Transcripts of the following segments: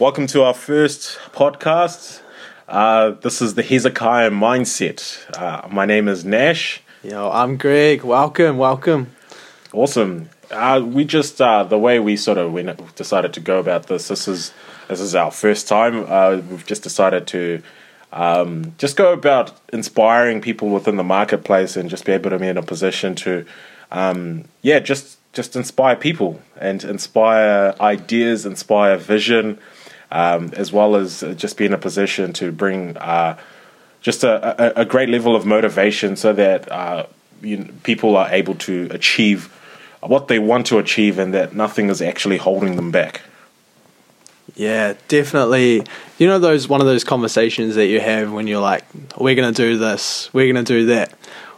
welcome to our first podcast. Uh, this is the Hezekiah Mindset. Uh, my name is Nash. Yo, I'm Greg. Welcome, welcome. Awesome. Uh, we just uh, the way we sort of went, decided to go about this. This is this is our first time. Uh, we've just decided to um, just go about inspiring people within the marketplace and just be able to be in a position to, um, yeah, just just inspire people and inspire ideas, inspire vision, um, as well as just be in a position to bring uh, just a, a, a, great level of motivation so that uh, you know, people are able to achieve what they want to achieve and that nothing is actually holding them back. Yeah, definitely. You know those one of those conversations that you have when you're like, "We're gonna do this, we're gonna do that."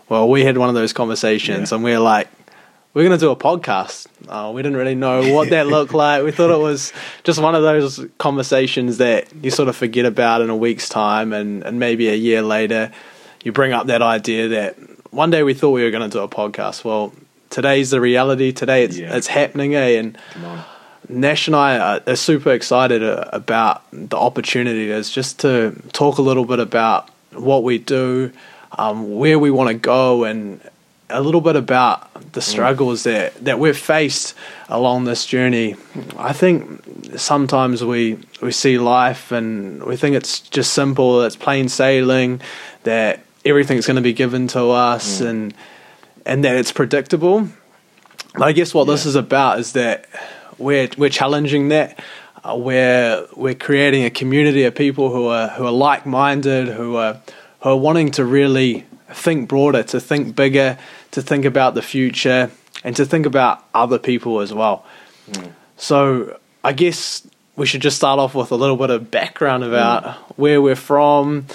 Well, we had one of those conversations, yeah. and we're like, "We're gonna do a podcast." Oh, we didn't really know what that looked like. We thought it was just one of those conversations that you sort of forget about in a week's time, and and maybe a year later, you bring up that idea that one day we thought we were going to do a podcast. Well, today's the reality. Today it's yeah. it's happening, eh? And Nash and I are, are super excited uh, about the opportunity is just to talk a little bit about what we do, um, where we want to go, and a little bit about the mm. struggles that, that we've faced along this journey. I think sometimes we we see life and we think it's just simple, it's plain sailing, that everything's going to be given to us, mm. and and that it's predictable. But I guess what yeah. this is about is that we're we're challenging that. Uh, we're we're creating a community of people who are who are like minded, who are who are wanting to really think broader, to think bigger, to think about the future, and to think about other people as well. Mm. So I guess we should just start off with a little bit of background about mm. where we're from,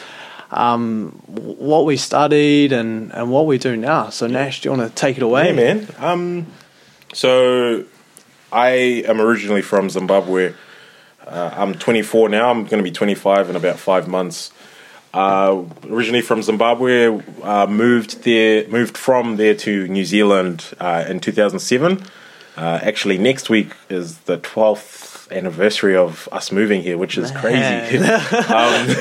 um, what we studied, and, and what we do now. So Nash, do you want to take it away? Yeah, man. Um, so I am originally from Zimbabwe. Uh, I'm 24 now. I'm going to be 25 in about five months. Uh, originally from Zimbabwe, uh, moved there, moved from there to New Zealand uh, in 2007. Uh, actually, next week is the 12th anniversary of us moving here, which is crazy. um,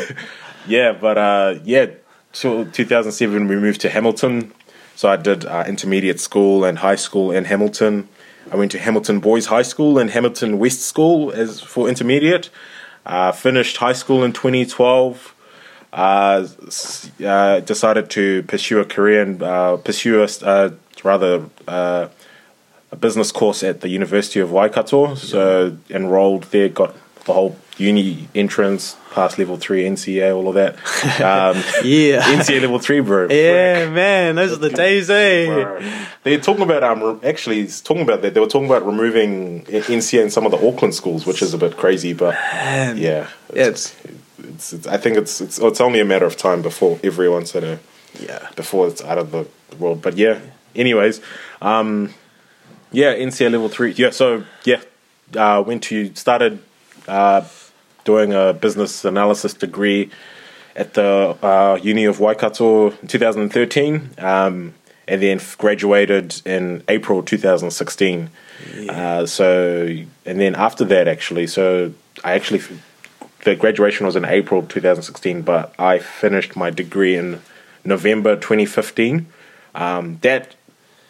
yeah, but uh, yeah, so 2007 we moved to Hamilton. So I did intermediate school and high school in Hamilton. I went to Hamilton Boys High School and Hamilton West School as for intermediate. Uh, finished high school in 2012. Uh, uh, decided to pursue a career and uh, pursue a uh, rather uh, a business course at the University of Waikato. So enrolled there, got the whole uni entrance, past level three, NCEA, all of that. Um, yeah, NCEA level three, bro. Yeah, Frick. man, those are the days, eh? They're talking about um, actually talking about that. They were talking about removing NCEA in some of the Auckland schools, which is a bit crazy, but man. yeah, it's, it's, it's, I think it's it's it's only a matter of time before everyone's in a yeah before it's out of the world. But yeah, anyways, um, yeah, NCEA level three. Yeah, so yeah, uh, went to started. Uh, doing a business analysis degree at the uh, Uni of Waikato in 2013, um, and then graduated in April 2016. Yeah. Uh, so, and then after that, actually, so I actually the graduation was in April 2016, but I finished my degree in November 2015. Um, that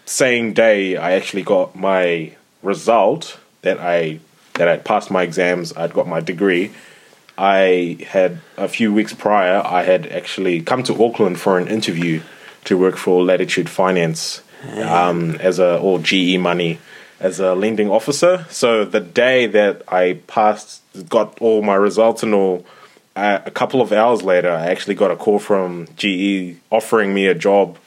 same day, I actually got my result that I that I passed my exams, I'd got my degree. I had a few weeks prior, I had actually come to Auckland for an interview to work for Latitude Finance um, as a or GE Money as a lending officer. So the day that I passed, got all my results and all, uh, a couple of hours later, I actually got a call from GE offering me a job.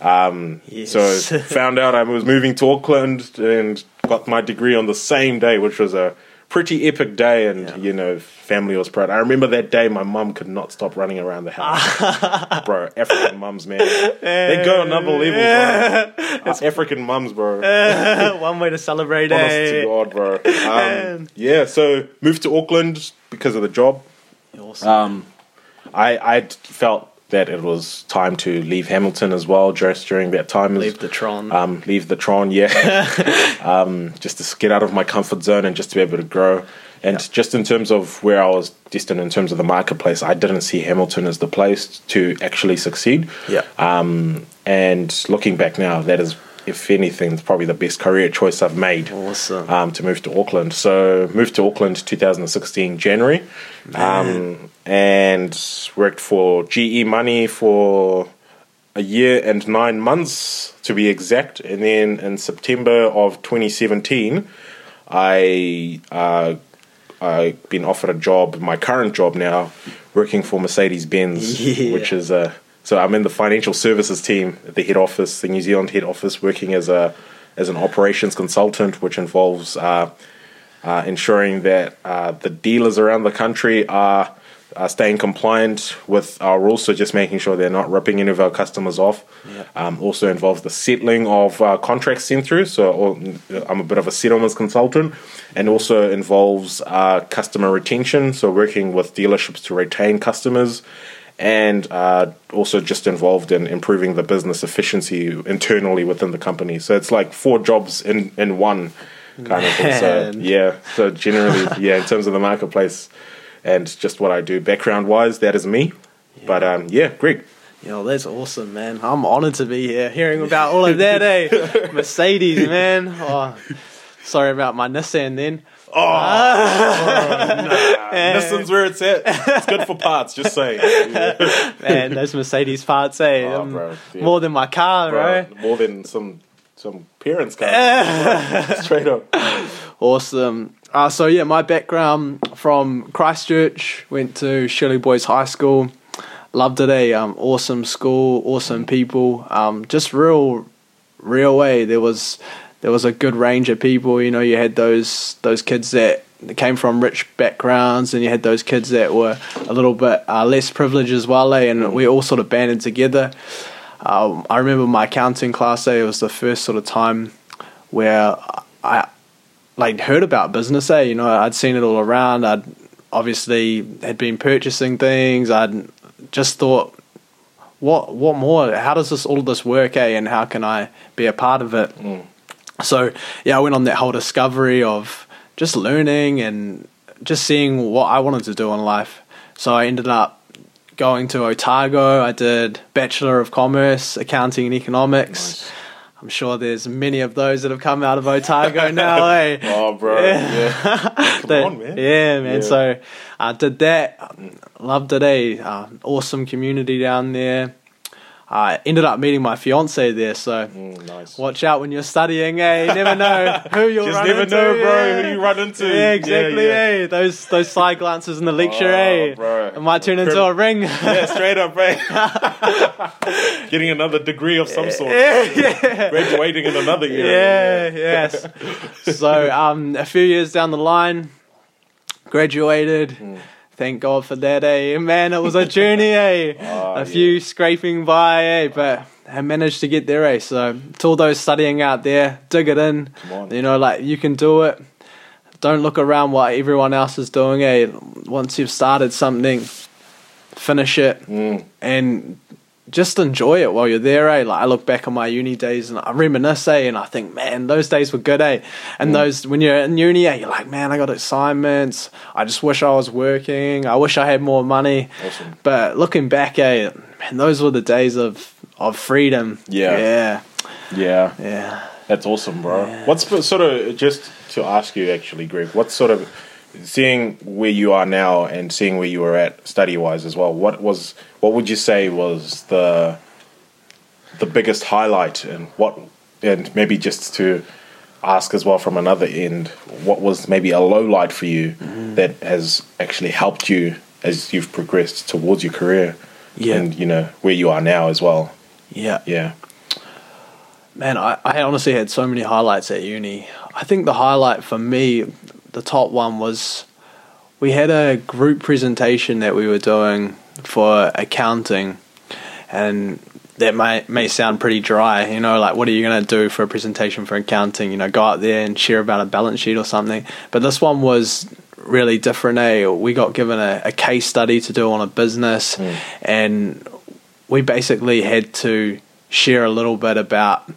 Um, yes. So found out I was moving to Auckland and got my degree on the same day, which was a pretty epic day, and yeah. you know, family was proud. I remember that day, my mum could not stop running around the house, bro. African mums, man, they go another level, bro. Uh, African mums, bro. One way to celebrate, Honest to God, bro. Um, yeah, so moved to Auckland because of the job. Awesome. Um, I I felt that it was time to leave Hamilton as well. Just during that time, leave the Tron. Um, leave the Tron, yeah. um, just to get out of my comfort zone and just to be able to grow. And Yeah. just in terms of where I was destined in terms of the marketplace, I didn't see Hamilton as the place to actually succeed. Yeah. Um, and looking back now, that is, if anything, it's probably the best career choice I've made. Awesome. Um, to move to Auckland. So moved to Auckland 2016 January, um, and worked for GE Money for a year and nine months to be exact. And then in September of 2017, I uh, I been offered a job, my current job now, working for Mercedes Benz, Yeah. which is a so I'm in the financial services team at the head office, the New Zealand head office, working as a as an operations consultant, which involves uh, uh, ensuring that uh, the dealers around the country are, are staying compliant with our rules. So just making sure they're not ripping any of our customers off. Yeah. Um, also involves the settling of uh, contracts sent through. So I'm a bit of a settlements consultant, and also involves uh, customer retention. So working with dealerships to retain customers. And uh, also just involved in improving the business efficiency internally within the company. So it's like four jobs in, in one kind of thing. So yeah, so generally, yeah, in terms of the marketplace and just what I do background wise, that is me. But um, yeah, Greg. Yo, that's awesome, man. I'm honored to be here hearing about all of that, eh? Mercedes, man. Oh, sorry about my Nissan then. Nissan's where it's at. It's good for parts, just saying. Man, those Mercedes parts, eh? Oh, Um, bro, yeah. More than my car, Bro, bro. more than some some parents' cars. Straight up. Awesome. Uh, so yeah, my background from Christchurch, went to Shirley Boys High School. Loved it, eh? Um, awesome school, awesome people. Um, just real, real way. There was there was a good range of people. You know, you had those those kids that came from rich backgrounds, and you had those kids that were a little bit uh, less privileged as well, eh? And we all sort of banded together. Um, I remember my accounting class day. It was the first sort of time where I like heard about business. Eh, you know, I'd seen it all around. I'd obviously had been purchasing things. I'd just thought, what what more? How does this all this work? Eh, and how can I be a part of it? So yeah, I went on that whole discovery of just learning and just seeing what I wanted to do in life. So I ended up going to Otago. I did Bachelor of Commerce, Accounting and Economics. I'm sure there's many of those that have come out of Otago now, eh? Oh, bro. Yeah. Come The- on, man. Yeah, man. Yeah. So I did that. Loved it, eh? Uh, awesome community down there. I ended up meeting my fiance there, so Mm, nice. watch out when you're studying, eh? You never know who you'll Just run never into, know, bro, yeah. who you run into. Yeah, exactly, Yeah, eh? Those those side glances in the lecture, Oh, eh? bro. It might turn into a ring. yeah, straight up, right? Getting another degree of some sort. yeah. Graduating in another year. Yeah, yes. so, um, a few years down the line, graduated. Hmm. Thank God for that, eh? Man, it was a journey, eh? Oh, a few scraping by, eh? But I managed to get there, eh? So, to all those studying out there, dig it in. You know, like, you can do it. Don't look around what everyone else is doing, eh? Once you've started something, finish it Mm. and just enjoy it while you're there, eh? Like I look back on my uni days and I reminisce, eh? And I think, man, those days were good, eh? And those when you're in uni, eh? You're like, man, I got assignments. I just wish I was working. I wish I had more money. Awesome. But looking back, eh? Man, those were the days of of freedom. Yeah. yeah, Yeah. yeah. That's awesome, bro. What's sort of just to ask you actually, Greg? What's sort of seeing where you are now and seeing where you were at study wise as well? What was what would you say was the the biggest highlight and what and maybe just to ask as well from another end, what was maybe a low light for you mm-hmm. that has actually helped you as you've progressed towards your career Yeah. and you know where you are now as well? Yeah. Yeah. Man, I, I honestly had so many highlights at uni. I think the highlight for me, the top one was we had a group presentation that we were doing for accounting, and that may may sound pretty dry. You know, like what are you going to do for a presentation for accounting? You know, go out there and share about a balance sheet or something. But this one was really different. Eh? We got given a, a case study to do on a business, and we basically had to share a little bit about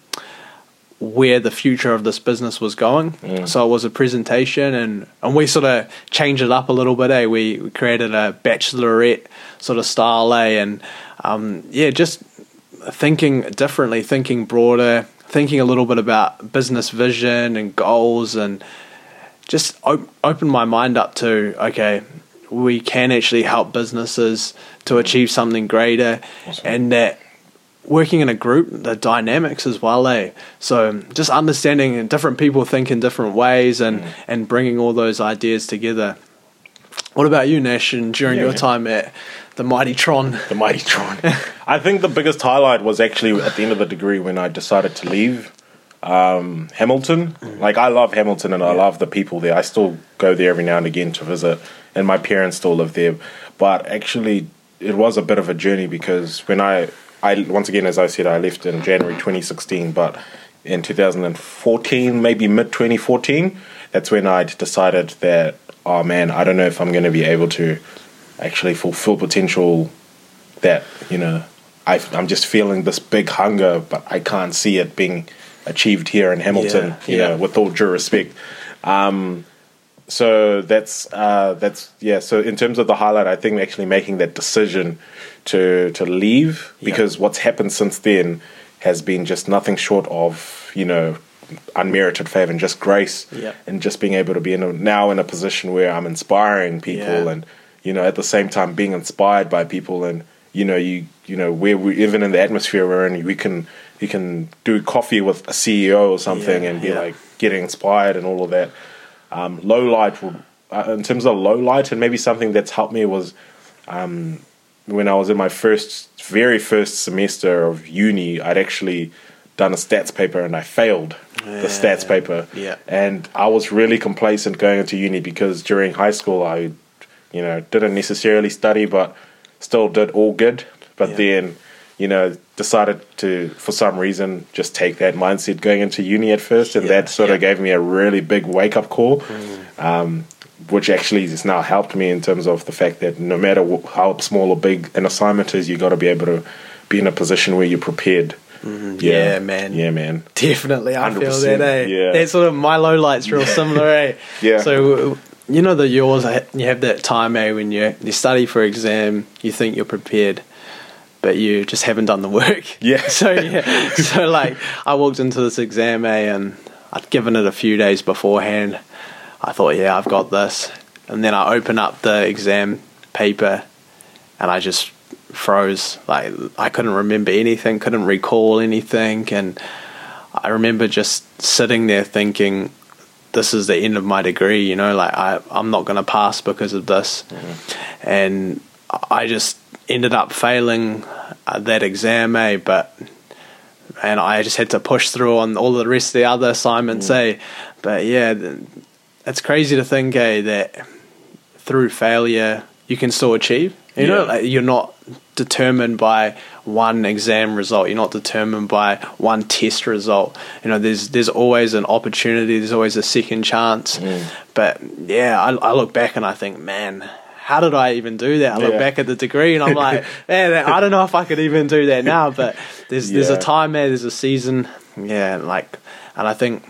where the future of this business was going. So it was a presentation, and, and we sort of changed it up a little bit. Eh? We, we created a bachelorette sort of style, eh? and um, yeah, just thinking differently, thinking broader, thinking a little bit about business vision and goals, and just op- open my mind up to okay, we can actually help businesses to achieve something greater, and that working in a group, the dynamics as well, eh? So just understanding different people think in different ways and, Mm. and bringing all those ideas together. What about you, Nash, and during Yeah, your time at the Mighty Tron? the mighty Tron. I think the biggest highlight was actually at the end of the degree when I decided to leave um, Hamilton. Like I love Hamilton and I love the people there. I still go there every now and again to visit, and my parents still live there. But actually, it was a bit of a journey because when I, I once again, as I said, I left in January 2016, but in 2014, maybe mid 2014, that's when I decided that, oh man, I don't know if I'm going to be able to actually fulfill potential that you know I, I'm just feeling this big hunger, but I can't see it being achieved here in Hamilton. Yeah, you yeah. know, with all due respect. Um, so that's uh, that's yeah. So in terms of the highlight, I think actually making that decision to to leave Yeah. because what's happened since then has been just nothing short of you know unmerited favor and just grace Yeah. and just being able to be in a, now in a position where I'm inspiring people Yeah. and you know at the same time being inspired by people and you know you you know where we even in the atmosphere we're in we can you can do coffee with a CEO or something Yeah, and be yeah. like getting inspired and all of that um, low light will, uh, in terms of low light and maybe something that's helped me was um, when I was in my first very first semester of uni I'd actually done a stats paper and I failed the stats paper. Yeah. and I was really complacent going into uni because during high school I you know didn't necessarily study but still did all good. But Yeah. then you know decided to for some reason just take that mindset going into uni at first. And Yeah, that sort yeah. of gave me a really big wake up call um, which actually has now helped me in terms of the fact that no matter how small or big an assignment is you got to be able to be in a position where you're prepared Yeah, man. yeah man Definitely, I feel 100%, that. Eh? yeah. It's sort of my low lights real similar. Eh? Yeah. So you know that yours, you have that time, eh, when you you study for exam, you think you're prepared, but you just haven't done the work. Yeah. So yeah. so like, I walked into this exam, eh, and I'd given it a few days beforehand. I thought, yeah, I've got this, and then I open up the exam paper, and I just froze. Like I couldn't remember anything, couldn't recall anything, and I remember just sitting there thinking, "This is the end of my degree." You know, like I I'm not going to pass because of this, and I just ended up failing uh, that exam, eh? But and I just had to push through on all the rest of the other assignments, eh? But yeah, it's crazy to think, eh, that through failure you can still achieve. You know, Yeah. like you're not determined by one exam result. You're not determined by one test result. You know, there's there's always an opportunity. There's always a second chance. But yeah, I, I look back and I think, man. How did I even do that? I look Yeah. back at the degree and I'm like, man, I don't know if I could even do that now. But there's there's a time there, there's a season, yeah, like, and I think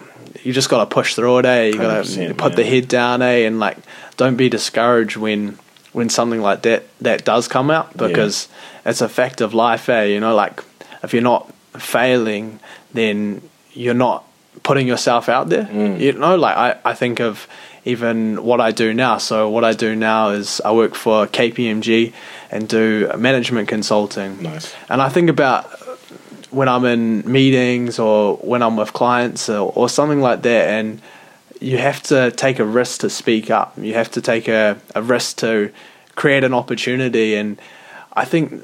you just got to push through it. Eh? You got to 100%, put the head down, eh? And like, don't be discouraged when when something like that that does come out because it's a fact of life. Eh? You know, like if you're not failing, then you're not putting yourself out there. Mm. You know, like I I think of even what I do now. So what I do now is I work for KPMG and do management consulting. Nice. And I think about when I'm in meetings or when I'm with clients or, or something like that, and you have to take a risk to speak up. You have to take a, a risk to create an opportunity. And I think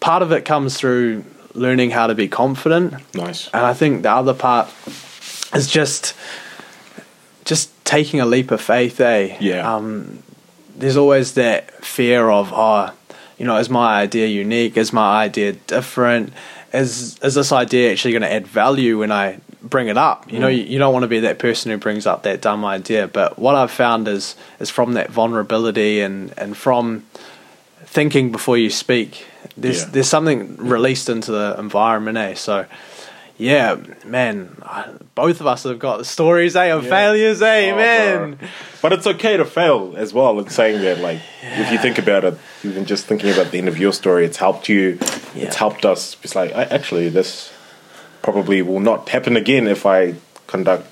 part of it comes through learning how to be confident. Nice. And I think the other part is just just taking a leap of faith, eh? Yeah. Um, there's always that fear of, oh, you know, is my idea unique? Is my idea different? Is is this idea actually going to add value when I bring it up? You know, you, you don't want to be that person who brings up that dumb idea. But what I've found is is from that vulnerability and and from thinking before you speak. There's Yeah. there's something released into the environment, eh? So yeah, man, both of us have got stories, eh, of failures, eh, Oh, man. bro. But it's okay to fail as well. In saying that, like, if you think about it, even just thinking about the end of your story, it's helped you. Yeah. It's helped us. It's like, I, actually, this probably will not happen again if I conduct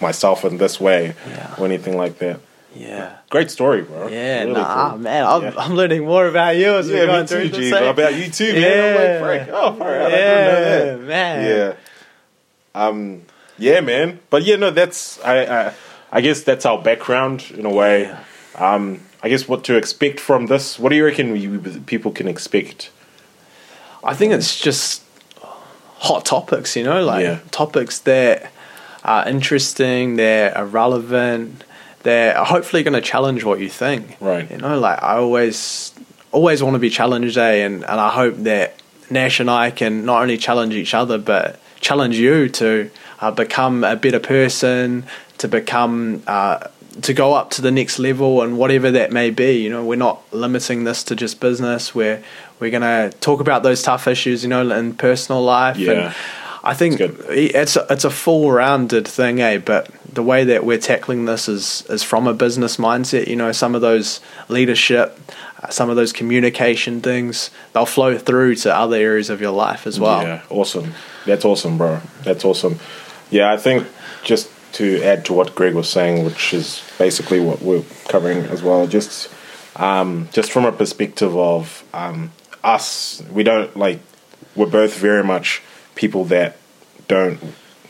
myself in this way Yeah. or anything like that. Yeah. Great story, bro. Yeah, Really nah, cool. man, I'm, Yeah. I'm learning more about you as Yeah, we're going through this. About you too, man. Yeah. I'm like, Frank. Oh. I yeah, that. man. Yeah. Um. Yeah, man. But yeah, no. That's I. I, I guess that's our background in a way. Yeah. Um. I guess what to expect from this. What do you reckon we, people can expect? I think it's just hot topics, you know, like Yeah. topics that are interesting, they're are relevant, they're hopefully going to challenge what you think. Right. You know, like I always always want to be challenged, eh? And and I hope that Nash and I can not only challenge each other, but challenge you to uh, become a better person, to become. Uh, to go up to the next level and whatever that may be, you know, we're not limiting this to just business. We're we're gonna talk about those tough issues, you know, in personal life. Yeah. And I think It's it's a, it's a full rounded thing, eh? But the way that we're tackling this is is from a business mindset. You know, some of those leadership, uh, some of those communication things, they'll flow through to other areas of your life as well. Yeah. Awesome. That's awesome, bro. That's awesome. Yeah, I think just to add to what Greg was saying, which is basically what we're covering as well, just um, just from a perspective of um, us, we don't like we're both very much people that don't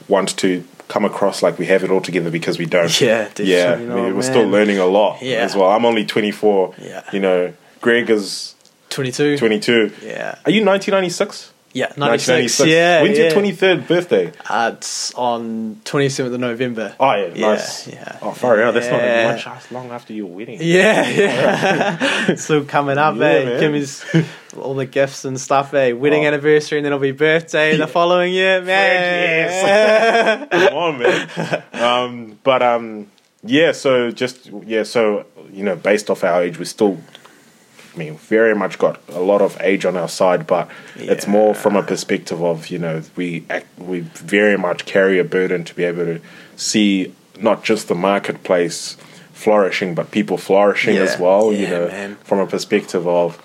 want to come across like we have it all together because we don't. Yeah, definitely yeah. not, we- we're still learning a lot Yeah. as well. I'm only 24. Yeah. You know, Greg is Twenty two. 22. Yeah. Are you 1996? Yeah. Ninety six. 1996. Yeah. When's yeah. your 23rd birthday? Uh, it's on twenty seventh of November. Oh, yeah, Yeah, nice. yeah. Oh, far out. That's not much as long after your wedding. Yeah, yeah. Still coming up, Yeah, eh? man. Kimmy's all the gifts and stuff, eh? Wedding Oh. anniversary, and then it'll be birthday the following year, man. Come on, man. Um, but um, yeah. So just yeah. So you know, based off our age, we're still. I mean, very much got a lot of age on our side, but it's more from a perspective of you know we act, we very much carry a burden to be able to see not just the marketplace flourishing, but people flourishing Yeah. as well. you know, man. from a perspective of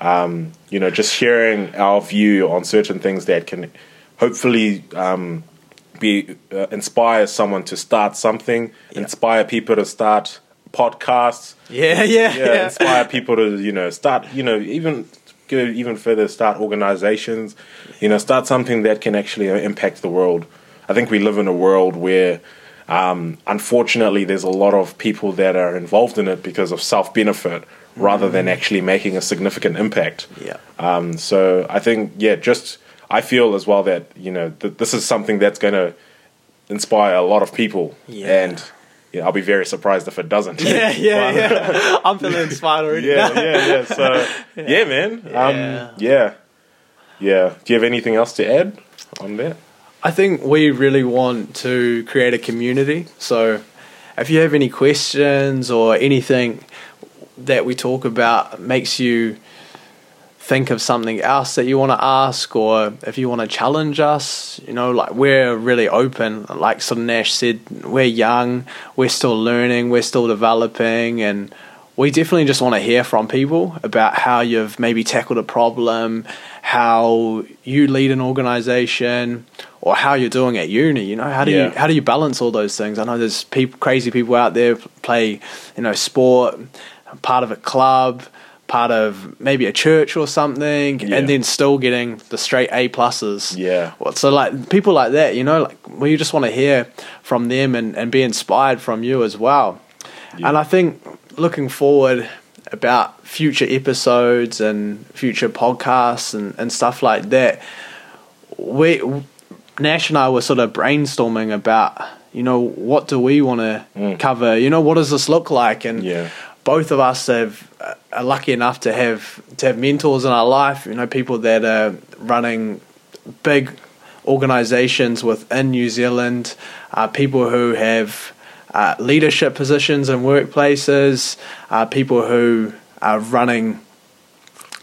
um, you know just sharing our view on certain things that can hopefully um, be uh, inspire someone to start something, Yeah. inspire people to start podcasts, yeah, yeah, yeah, yeah. inspire people to you know start you know even go even further start organizations, you know start something that can actually uh, impact the world. I think we live in a world where. Um, unfortunately, there's a lot of people that are involved in it because of self benefit rather than actually making a significant impact. Yeah. Um, so I think, yeah, just I feel as well that you know that this is something that's going to inspire a lot of people, Yeah. and yeah, I'll be very surprised if it doesn't. Yeah, yeah, yeah. I'm feeling inspired already. yeah, yeah, yeah. So yeah, man. Yeah. Um, yeah, yeah. Do you have anything else to add on that? I think we really want to create a community. So if you have any questions or anything that we talk about makes you think of something else that you want to ask or if you want to challenge us, you know, like we're really open. Like sort of Nash said, we're young, we're still learning, we're still developing and we definitely just want to hear from people about how you've maybe tackled a problem, how you lead an organization, or how you're doing at uni. You know, how do Yeah. you how do you balance all those things? I know there's peop crazy people out there play, you know, sport, part of a club, part of maybe a church or something, Yeah. and then still getting the straight A pluses. Yeah. So like people like that, you know, like well, you just want to hear from them and, and be inspired from you as well. Yeah. And I think looking forward about future episodes and future podcasts and, and stuff like that, we Nash and I were sort of brainstorming about, you know, what do we want to cover? You know, what does this look like? And Mm. Yeah. Both of us have are lucky enough to have to have mentors in our life. You know, people that are running big organizations within New Zealand, uh, people who have uh, leadership positions in workplaces, uh, people who are running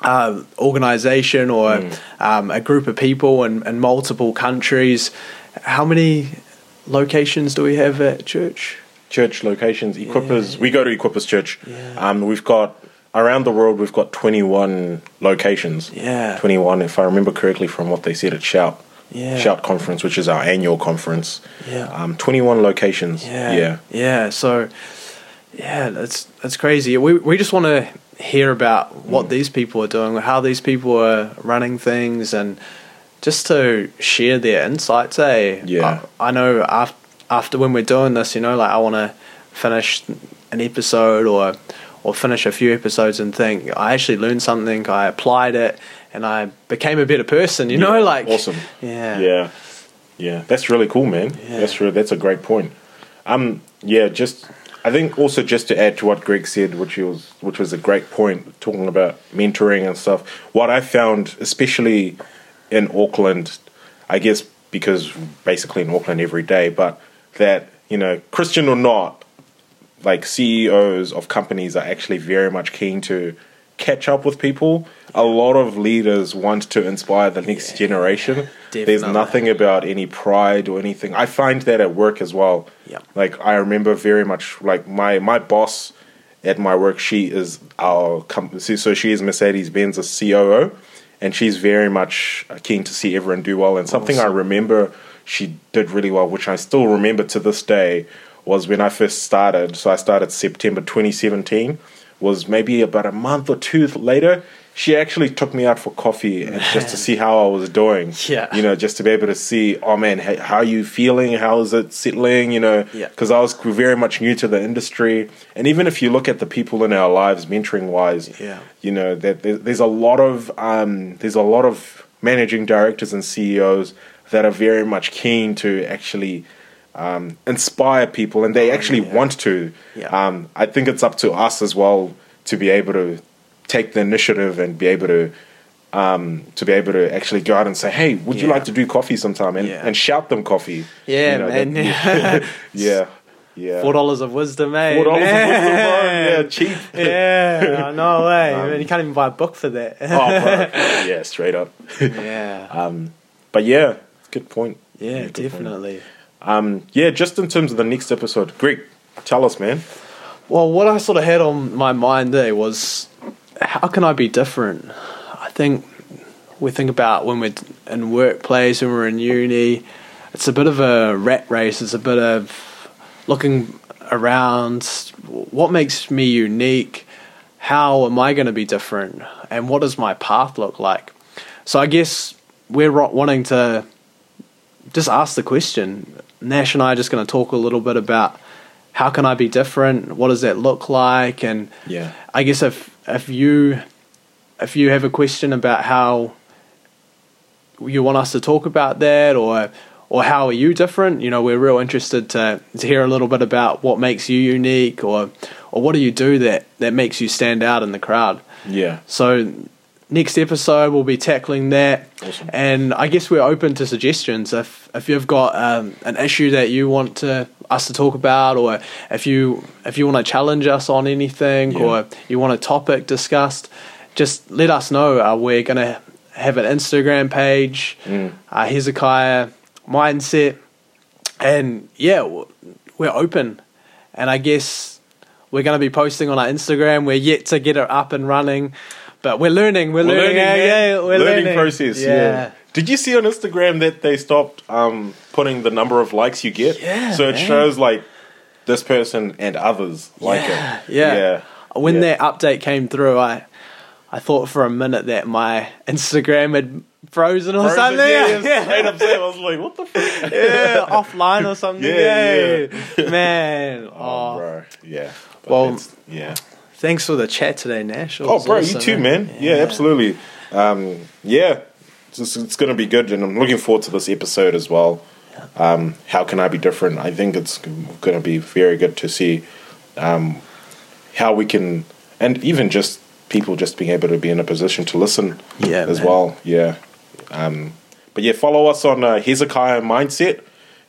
uh, organization or um, a group of people in, in multiple countries. How many locations do we have at church? Church locations. Equippers, we go to Equippers Church. Yeah. Um, we've got around the world. We've got twenty one locations. Yeah. twenty one, if I remember correctly from what they said at Shout. Yeah. Shout conference, which is our annual conference. Yeah. Um, twenty one locations. Yeah, Yeah. yeah. So, yeah, that's that's crazy. We we just want to hear about what Mm. these people are doing, how these people are running things, and just to share their insights. Eh? Yeah. I, I know after after when we're doing this, you know, like I want to finish an episode or or finish a few episodes and think I actually learned something, I applied it, and I became a better person. You know, like awesome. Yeah, Yeah, yeah, that's really cool, man. Yeah. That's really, that's a great point. Um, yeah, just I think also just to add to what Greg said, which was which was a great point, talking about mentoring and stuff. What I found, especially in Auckland, I guess because basically in Auckland every day, but that you know, Christian or not, like CEOs of companies are actually very much keen to catch up with people. A lot of leaders want to inspire the next generation. There's nothing about any pride or anything. I find that at work as well. Yeah. Like I remember very much like my my boss at my work. She is our company, so she is Mercedes Benz's COO, and she's very much keen to see everyone do well. And something I remember she did really well, which I still remember to this day, was when I first started. So I started September 2017. Was maybe about a month or two later. She actually took me out for coffee and just to see how I was doing. Yeah. You know, just to be able to see, oh man, how are you feeling? How is it settling? You know, Yeah. because I was very much new to the industry. And even if you look at the people in our lives, mentoring wise, Yeah. you know, that there's a lot of um, there's a lot of managing directors and CEOs that are very much keen to actually um, inspire people, and they actually yeah. want to. Yeah. Um, I think it's up to us as well to be able to take the initiative and be able to um, to be able to actually go out and say, "Hey, would you like to do coffee sometime?" and Yeah. and shout them coffee. Yeah, You know, man. that- yeah, yeah. Four dollars of wisdom, eh? Four dollars of wisdom, bro. Yeah, cheap. Yeah, no way. Um, man, you can't even buy a book for that. oh, bro. yeah, straight up. yeah, Um, but yeah, good point. yeah, good point. definitely. Um, yeah, just in terms of the next episode, Greg, tell us, man. Well, what I sort of had on my mind there was how can I be different? I think we think about when we're in workplace, when we're in uni, it's a bit of a rat race. It's a bit of looking around. What makes me unique? How am I going to be different? And what does my path look like? So I guess we're wanting to just ask the question. Nash and I are just going to talk a little bit about how can I be different? What does that look like? And Yeah. I guess if if you if you have a question about how you want us to talk about that or or how are you different, you know, we're real interested to to hear a little bit about what makes you unique or or what do you do that that makes you stand out in the crowd. Yeah. So next episode we'll be tackling that, Awesome. and I guess we're open to suggestions. If if you've got um, an issue that you want to us to talk about, or if you if you want to challenge us on anything, Yeah. or you want a topic discussed, just let us know. Uh, we're gonna have an Instagram page, Mm. uh, Hezekiah Mindset, and yeah, we're open. And I guess we're going to be posting on our Instagram. We're yet to get it up and running, but we're learning. We're, We're learning. learning, yeah, yeah, we're learning learning. process. Yeah. Yeah. Did you see on Instagram that they stopped um, putting the number of likes you get? Yeah, So it man. shows like this person and others like yeah, it. yeah. Yeah. When Yeah. that update came through, I I thought for a minute that my Instagram had frozen or Frozen, something. yeah, yeah. Straight up I was like, what the fuck? yeah, offline or something. Yeah, Yeah, man. Oh, Oh, bro. Yeah. But Well, yeah. Thanks for the chat today, Nash. Oh, bro, you too, man. Yeah, absolutely. Um, yeah, it's, just- it's going to be good, and I'm looking forward to this episode as well. Um, how can I be different? I think it's going to be very good to see um, how we can, and even just people just being able to be in a position to listen Yeah, as man. well. Yeah. Um, but yeah, follow us on uh, Hezekiah Mindset.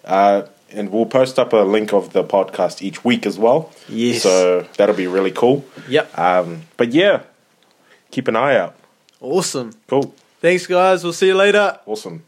Uh, and we'll post up a link of the podcast each week as well. Yes. So that'll be really cool. Yep. Um, but yeah, keep an eye out. Awesome. Cool. Thanks, guys. We'll see you later. Awesome.